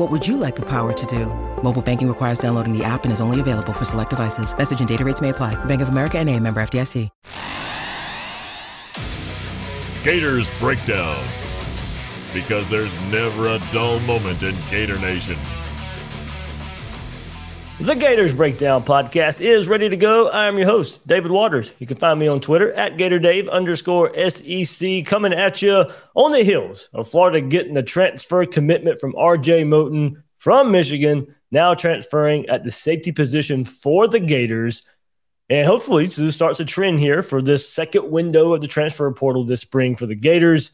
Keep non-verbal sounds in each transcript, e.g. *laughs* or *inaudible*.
What would you like the power to do? Mobile banking requires downloading the app and is only available for select devices. Message and data rates may apply. Bank of America and a member FDIC. Gators Breakdown. Because there's never a dull moment in Gator Nation. The Gators Breakdown podcast is ready to go. I am your host, David Waters. You can find me on Twitter at GatorDave underscore SEC coming at you on the heels of Florida getting a transfer commitment from RJ Moten from Michigan, now transferring at the safety position for the Gators. And hopefully, this starts a trend here for this second window of the transfer portal this spring for the Gators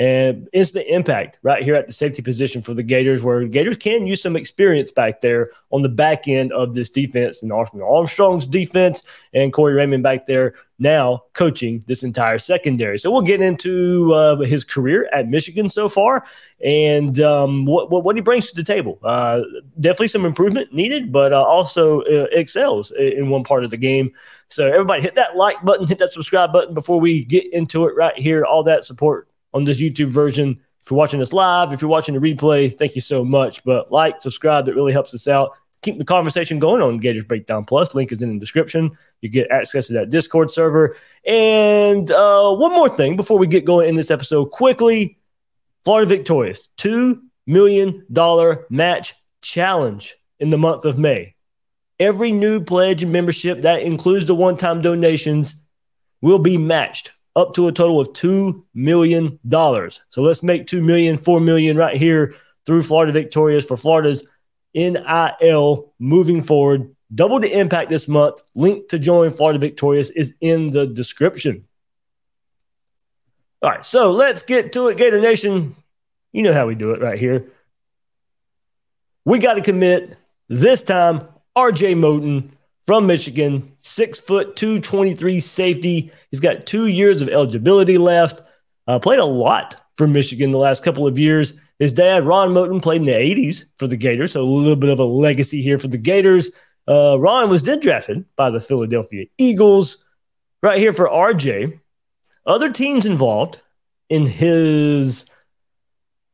and instant impact right here at the safety position for the Gators, where Gators can use some experience back there on the back end of this defense and Armstrong's defense and Corey Raymond back there now coaching this entire secondary. So we'll get into uh, his career at Michigan so far and um, what, what, what he brings to the table. Uh, definitely some improvement needed, but uh, also uh, excels in one part of the game. So everybody hit that like button, hit that subscribe button before we get into it right here. All that support on this YouTube version. If you're watching us live, if you're watching the replay, thank you so much. But like, subscribe, that really helps us out. Keep the conversation going on Gators Breakdown Plus. Link is in the description. You get access to that Discord server. And uh, one more thing before we get going in this episode, quickly Florida victorious $2 million match challenge in the month of May. Every new pledge and membership, that includes the one time donations, will be matched up to a total of $2 million. So let's make $2 million, $4 million right here through Florida Victorious for Florida's NIL moving forward. Double the impact this month. Link to join Florida Victorious is in the description. All right, so let's get to it, Gator Nation. You know how we do it right here. We got to commit this time RJ Moten from Michigan, six foot, 223 safety. He's got two years of eligibility left. Uh, played a lot for Michigan the last couple of years. His dad, Ron Moten, played in the 80s for the Gators, so a little bit of a legacy here for the Gators. Uh, Ron was then drafted by the Philadelphia Eagles. Right here for RJ. Other teams involved in his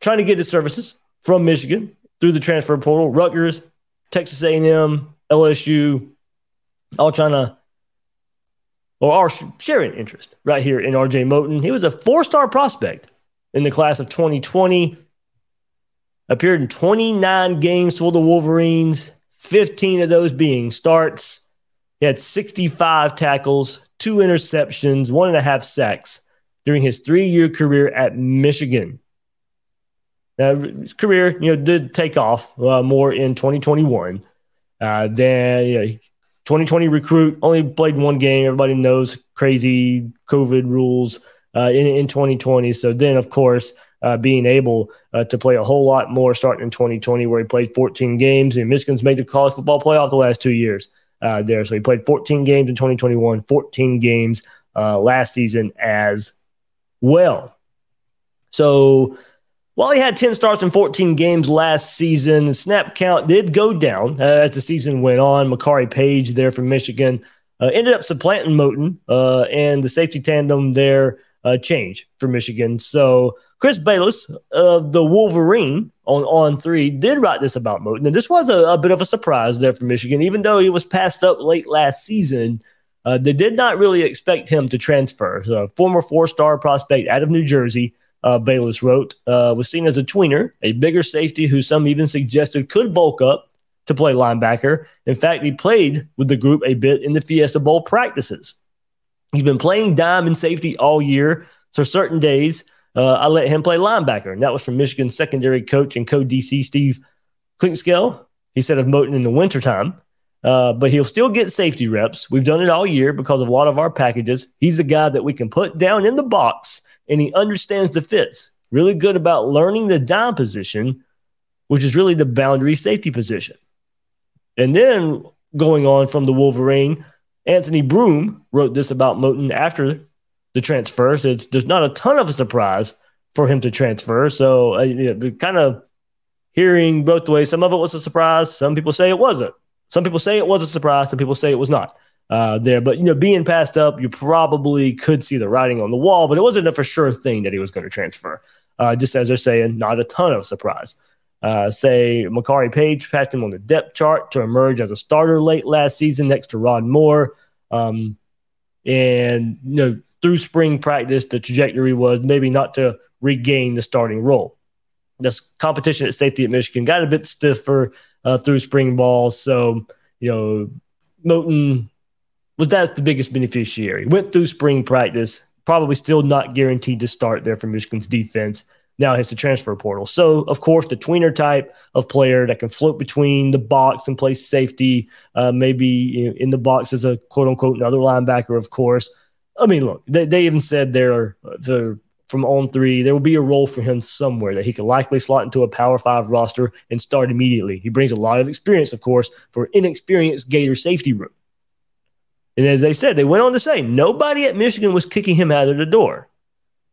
trying to get his services from Michigan through the transfer portal: Rutgers, Texas A&M, LSU, all trying to or are sharing interest right here in RJ Moten. He was a four star prospect in the class of 2020, appeared in 29 games for the Wolverines, 15 of those being starts. He had 65 tackles, two interceptions, one and a half sacks during his three year career at Michigan. Now, his career, you know, did take off uh, more in 2021. Uh, you know, he 2020 recruit only played one game. Everybody knows crazy COVID rules uh, in, in 2020. So then, of course, uh, being able uh, to play a whole lot more starting in 2020, where he played 14 games, and Michigan's made the college football playoff the last two years uh, there. So he played 14 games in 2021, 14 games uh, last season as well. So while he had 10 starts in 14 games last season, the snap count did go down uh, as the season went on. Makari Paige there from Michigan uh, ended up supplanting Moten, uh, and the safety tandem there uh, changed for Michigan. So Chris Balas of the Wolverine on on three did write this about Moten, and this was a, a, bit of a surprise there for Michigan, even though he was passed up late last season. Uh, they did not really expect him to transfer. So, former four star prospect out of New Jersey uh, Bayless wrote, uh, was seen as a tweener, a bigger safety who some even suggested could bulk up to play linebacker. In fact, he played with the group a bit in the Fiesta Bowl practices. He's been playing dime and safety all year. So certain days, uh, I let him play linebacker. And that was from Michigan secondary coach and co DC Steve Clinkscale. He said of Moten in the wintertime. Uh, but he'll still get safety reps. We've done it all year because of a lot of our packages. He's the guy that we can put down in the box and he understands the fits. Really good about learning the dime position, which is really the boundary safety position. And then going on from the Wolverine, Anthony Broome wrote this about Moten after the transfer. So there's not a ton of a surprise for him to transfer. So uh, you know, kind of hearing both ways. Some of it was a surprise. Some people say it wasn't. Some people say it was a surprise. Some people say it was not uh, there. But you know, being passed up, you probably could see the writing on the wall. But it wasn't a for sure thing that he was going to transfer. Uh, just as they're saying, not a ton of surprise. Uh, say Makari Paige passed him on the depth chart to emerge as a starter late last season next to Rod Moore. Um, and you know, through spring practice, the trajectory was maybe not to regain the starting role. This competition at safety at Michigan got a bit stiffer uh, through spring ball. So, you know, Moten was that the biggest beneficiary. Went through spring practice, probably still not guaranteed to start there for Michigan's defense. Now hits the transfer portal. So, of course, the tweener type of player that can float between the box and play safety, uh, maybe you know, in the box as a quote unquote another linebacker, of course. I mean, look, they, they even said there the from on three, there will be a role for him somewhere that he could likely slot into a Power Five roster and start immediately. He brings a lot of experience, of course, for inexperienced Gator safety room. And as they said, they went on to say nobody at Michigan was kicking him out of the door,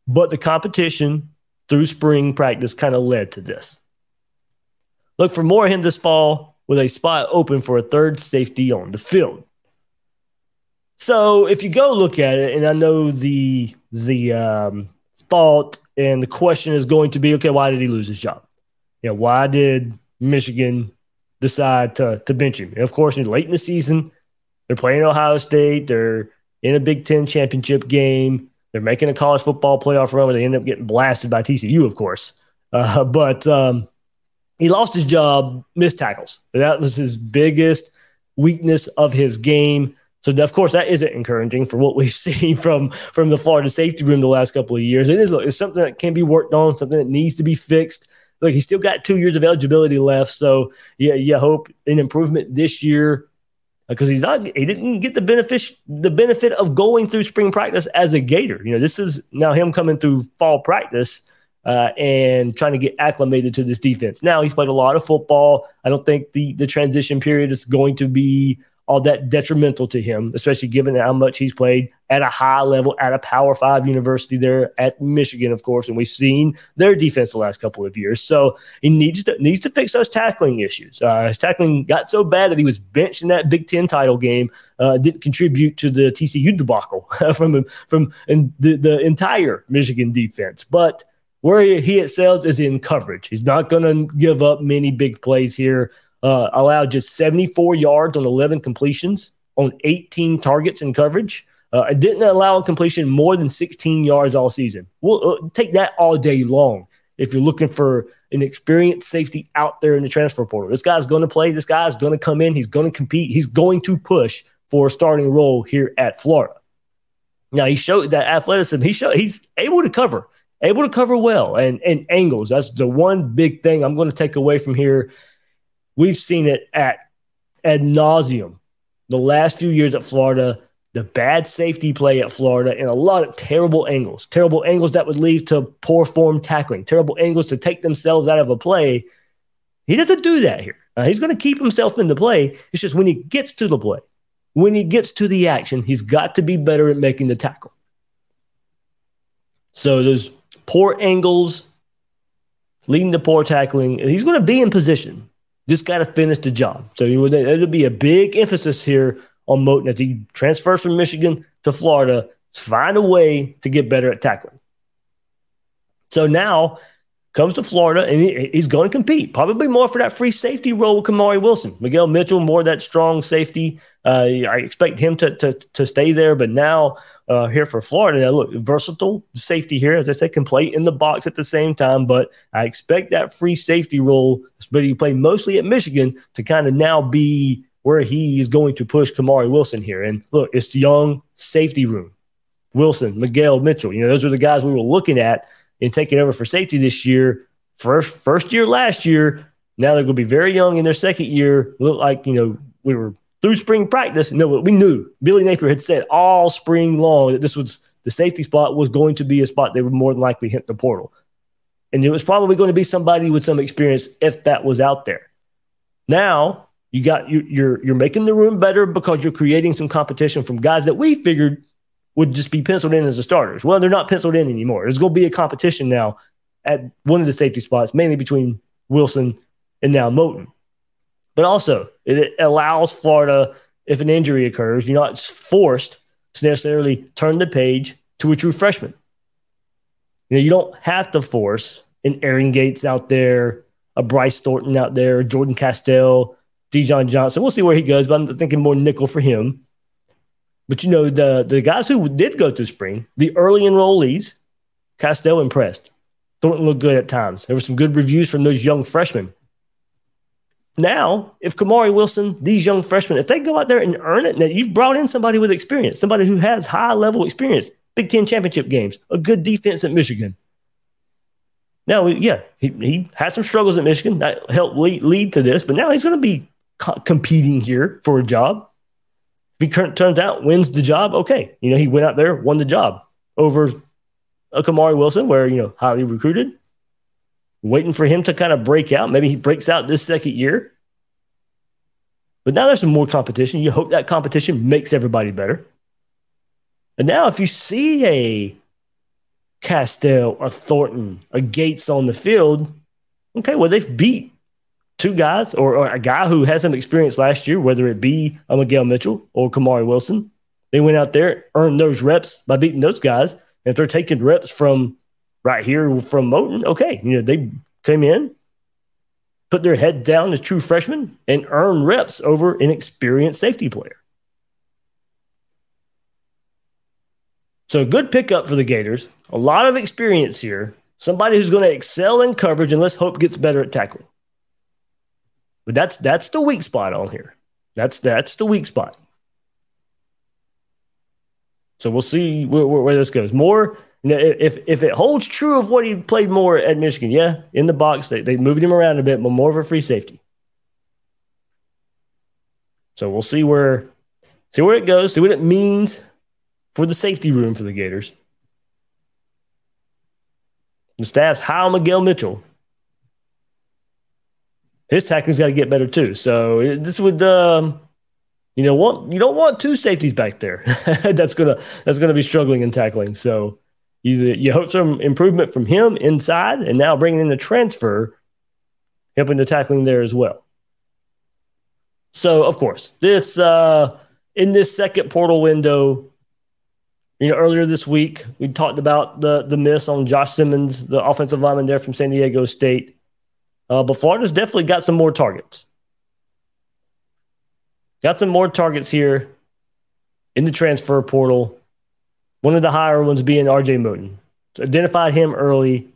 but the competition through spring practice kind of led to this. Look for more him this fall with a spot open for a third safety on the field. So if you go look at it, and I know the the um, thought and the question is going to be, okay, why did he lose his job? You know, why did Michigan decide to to bench him? And of course, late in the season, they're playing Ohio State. They're in a Big Ten championship game. They're making a college football playoff run where they end up getting blasted by TCU, of course. Uh, *laughs* but um, he lost his job, missed tackles. That was his biggest weakness of his game. So of course that isn't encouraging for what *laughs* we've seen from from the Florida safety room the last couple of years. It is it's something that can be worked on, something that needs to be fixed. Look, he's still got two years of eligibility left, so yeah, you hope an improvement this year because he's not he didn't get the benefit the benefit of going through spring practice as a Gator. You know, this is now him coming through fall practice. Uh, and trying to get acclimated to this defense. Now he's played a lot of football. I don't think the the transition period is going to be all that detrimental to him, especially given how much he's played at a high level at a Power Five university there at Michigan, of course, and we've seen their defense the last couple of years. So he needs to needs to fix those tackling issues. Uh, his tackling got so bad that he was benched in that Big Ten title game. Uh, didn't contribute to the TCU debacle *laughs* from from the, the entire Michigan defense, but. Where he excels is in coverage. He's not going to give up many big plays here uh, allowed just 74 yards on 11 completions on 18 targets in coverage. Uh, didn't allow a completion more than 16 yards all season. We'll uh, take that all day long if you're looking for an experienced safety out there in the transfer portal. This guy's going to play. This guy's going to come in. He's going to compete. He's going to push for a starting role here at Florida. Now he showed that athleticism. He showed he's able to cover, able to cover well, and and angles. That's the one big thing I'm going to take away from here We've seen it at ad nauseum the last few years at Florida, the bad safety play at Florida, and a lot of terrible angles, terrible angles that would lead to poor form tackling, terrible angles to take themselves out of a play. He doesn't do that here. Uh, he's going to keep himself in the play. It's just when he gets to the play, when he gets to the action, he's got to be better at making the tackle. So there's poor angles leading to poor tackling. He's going to be in position. Just got to finish the job. So it'll be a big emphasis here on Moten as he transfers from Michigan to Florida. Find a way to get better at tackling. So now comes to Florida and he, he's going to compete, probably more for that free safety role with Kamari Wilson. Miguel Mitchell, more that strong safety. Uh, I expect him to, to, to stay there, but now uh, here for Florida, now look, versatile safety here, as I said, can play in the box at the same time, but I expect that free safety role, but he played mostly at Michigan, to kind of now be where he is going to push Kamari Wilson here. And look, it's young safety room. Wilson, Miguel Mitchell. You know, those are the guys we were looking at in taking over for safety this year. First, first year last year. Now they're going to be very young in their second year. Look like, you know, we were through spring practice. No, we knew Billy Napier had said all spring long that this was the safety spot was going to be a spot they would more than likely hit the portal. And it was probably going to be somebody with some experience if that was out there. Now you got you, you're you're making the room better because you're creating some competition from guys that we figured would just be penciled in as the starters. Well, they're not penciled in anymore. There's going to be a competition now at one of the safety spots, mainly between Wilson and now Moten. But also, it allows Florida, if an injury occurs, you're not forced to necessarily turn the page to a true freshman. You know, you don't have to force an Aaron Gates out there, a Bryce Thornton out there, Jordan Castell, Dijon Johnson. We'll see where he goes, but I'm thinking more nickel for him. But you know, the the guys who did go through spring, the early enrollees, Castell impressed. Thornton looked good at times. There were some good reviews from those young freshmen. Now, if Kamari Wilson, these young freshmen, if they go out there and earn it, now you've brought in somebody with experience, somebody who has high level experience, Big Ten championship games, a good defense at Michigan. Now, yeah, he, he had some struggles at Michigan that helped lead, lead to this, but now he's going to be co- competing here for a job. If he turns out wins the job, okay. You know, he went out there, won the job over a Kamari Wilson, where, you know, highly recruited, waiting for him to kind of break out. Maybe he breaks out this second year. But now there's some more competition. You hope that competition makes everybody better. And now, if you see a Castell, a Thornton, a Gates on the field, okay, well, they've beat two guys or, or, a guy who had some experience last year, whether it be a Miguel Mitchell or Kamari Wilson. They went out there, earned those reps by beating those guys. And if they're taking reps from right here from Moten, okay, you know, they came in, put their head down as true freshmen, and earn reps over an experienced safety player. So, good pickup for the Gators. A lot of experience here. Somebody who's going to excel in coverage, and let's hope gets better at tackling. But that's that's the weak spot on here. That's that's the weak spot. So we'll see where, where, where this goes. More if if it holds true of what he played more at Michigan, yeah, in the box they, they moved him around a bit, but more of a free safety. So we'll see where see where it goes, see what it means for the safety room for the Gators. The staff's How Miguel Mitchell. His tackling's got to get better too. So this would um, you know, want you don't want two safeties back there. *laughs* that's gonna that's gonna be struggling in tackling. So you you hope some improvement from him inside, and now bringing in the transfer, helping the tackling there as well. So of course, this uh, in this second portal window, you know, earlier this week we talked about the the miss on Josh Simmons, the offensive lineman there from San Diego State. Uh, but Florida's definitely got some more targets. Got some more targets here in the transfer portal. One of the higher ones being RJ Moten. So identified him early.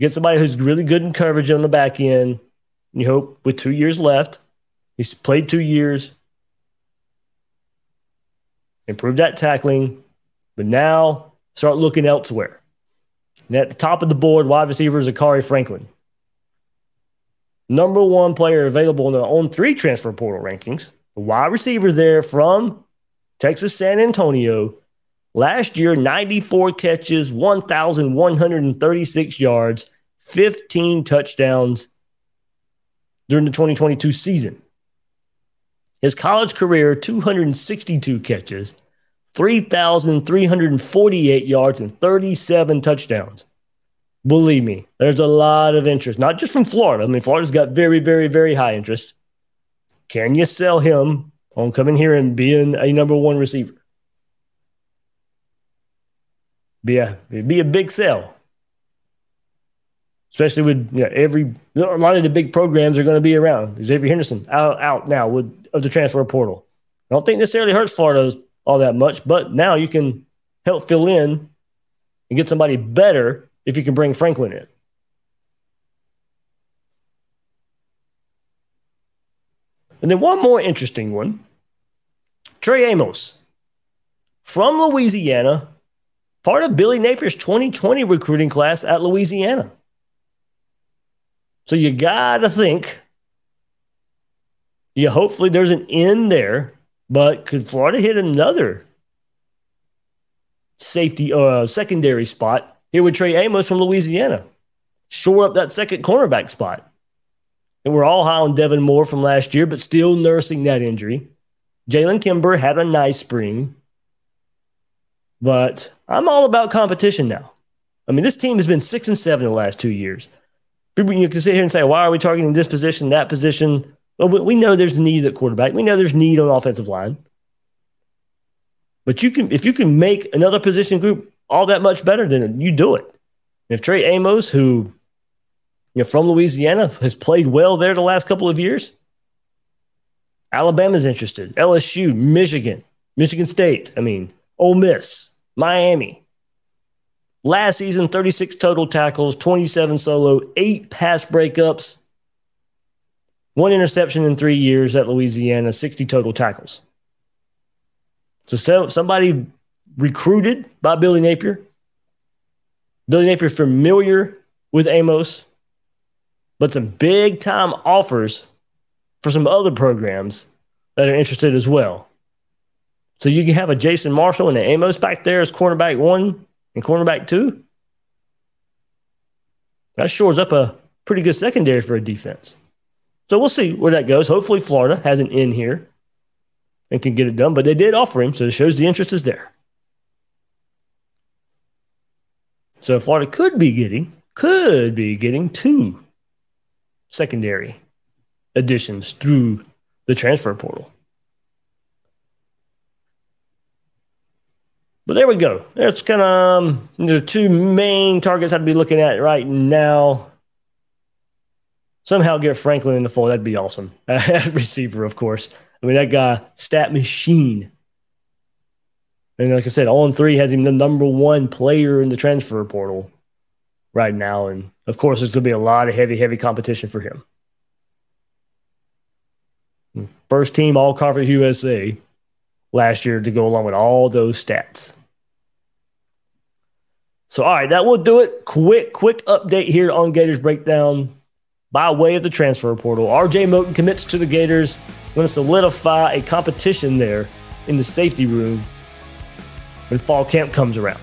Get somebody who's really good in coverage on the back end. You hope with two years left, he's played two years, improve that tackling, but now start looking elsewhere. And at the top of the board, wide receiver is Akari Franklin. Number one player available in the on three transfer portal rankings. The wide receiver there from Texas San Antonio, Last year, 94 catches, 1,136 yards, 15 touchdowns during the 2022 season. His college career, 262 catches, 3,348 yards, and 37 touchdowns. Believe me, there's a lot of interest, not just from Florida. I mean, Florida's got very, very, very high interest. Can you sell him on coming here and being a number one receiver? be a be a big sell. Especially with you know, every a lot of the big programs are going to be around. Xavier Henderson out out now with of the transfer portal. I don't think necessarily hurts Florida all that much, but now you can help fill in and get somebody better if you can bring Franklin in. And then one more interesting one Trey Amos from Louisiana, part of Billy Napier's 2020 recruiting class at Louisiana. So you got to think, yeah, hopefully there's an end there, but could Florida hit another safety uh, secondary spot here with Trey Amos from Louisiana? Shore up that second cornerback spot. And we're all high on Devin Moore from last year, but still nursing that injury. Jalen Kimber had a nice spring, but I'm all about competition now. I mean, this team has been six and seven in the last two years. People, you can sit here and say, why are we targeting this position, that position? Well, we know there's need at quarterback. We know there's need on offensive line. But you can, if you can make another position group all that much better, then you do it. And if Trey Amos, who you know from Louisiana, has played well there the last couple of years, Alabama's interested. LSU, Michigan, Michigan State. I mean, Ole Miss, Miami. Last season, 36 total tackles, 27 solo, eight pass breakups, one interception in three years at Louisiana, 60 total tackles. So somebody recruited by Billy Napier. Billy Napier familiar with Amos, but some big time offers for some other programs that are interested as well. So you can have a Jason Marshall and an Amos back there as cornerback one and cornerback two. That shores up a pretty good secondary for a defense. So we'll see where that goes. Hopefully, Florida has an in here and can get it done, but they did offer him, so it shows the interest is there. So Florida could be getting, could be getting two secondary additions through the transfer portal. But there we go. That's kind of um, the two main targets I'd be looking at right now. Somehow get Franklin in the fold. That'd be awesome. *laughs* receiver, of course. I mean, that guy, stat machine. And like I said, all in three has him the number one player in the transfer portal right now. And of course, there's going to be a lot of heavy, heavy competition for him. First team All Conference USA last year to go along with all those stats. So, all right, that will do it. Quick, quick update here on Gators Breakdown by way of the transfer portal. RJ Moten commits to the Gators. Going to solidify a competition there in the safety room when fall camp comes around.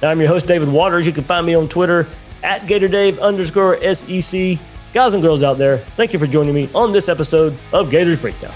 Now, I'm your host, David Waters. You can find me on Twitter at GatorDave underscore SEC. Guys and girls out there, thank you for joining me on this episode of Gators Breakdown.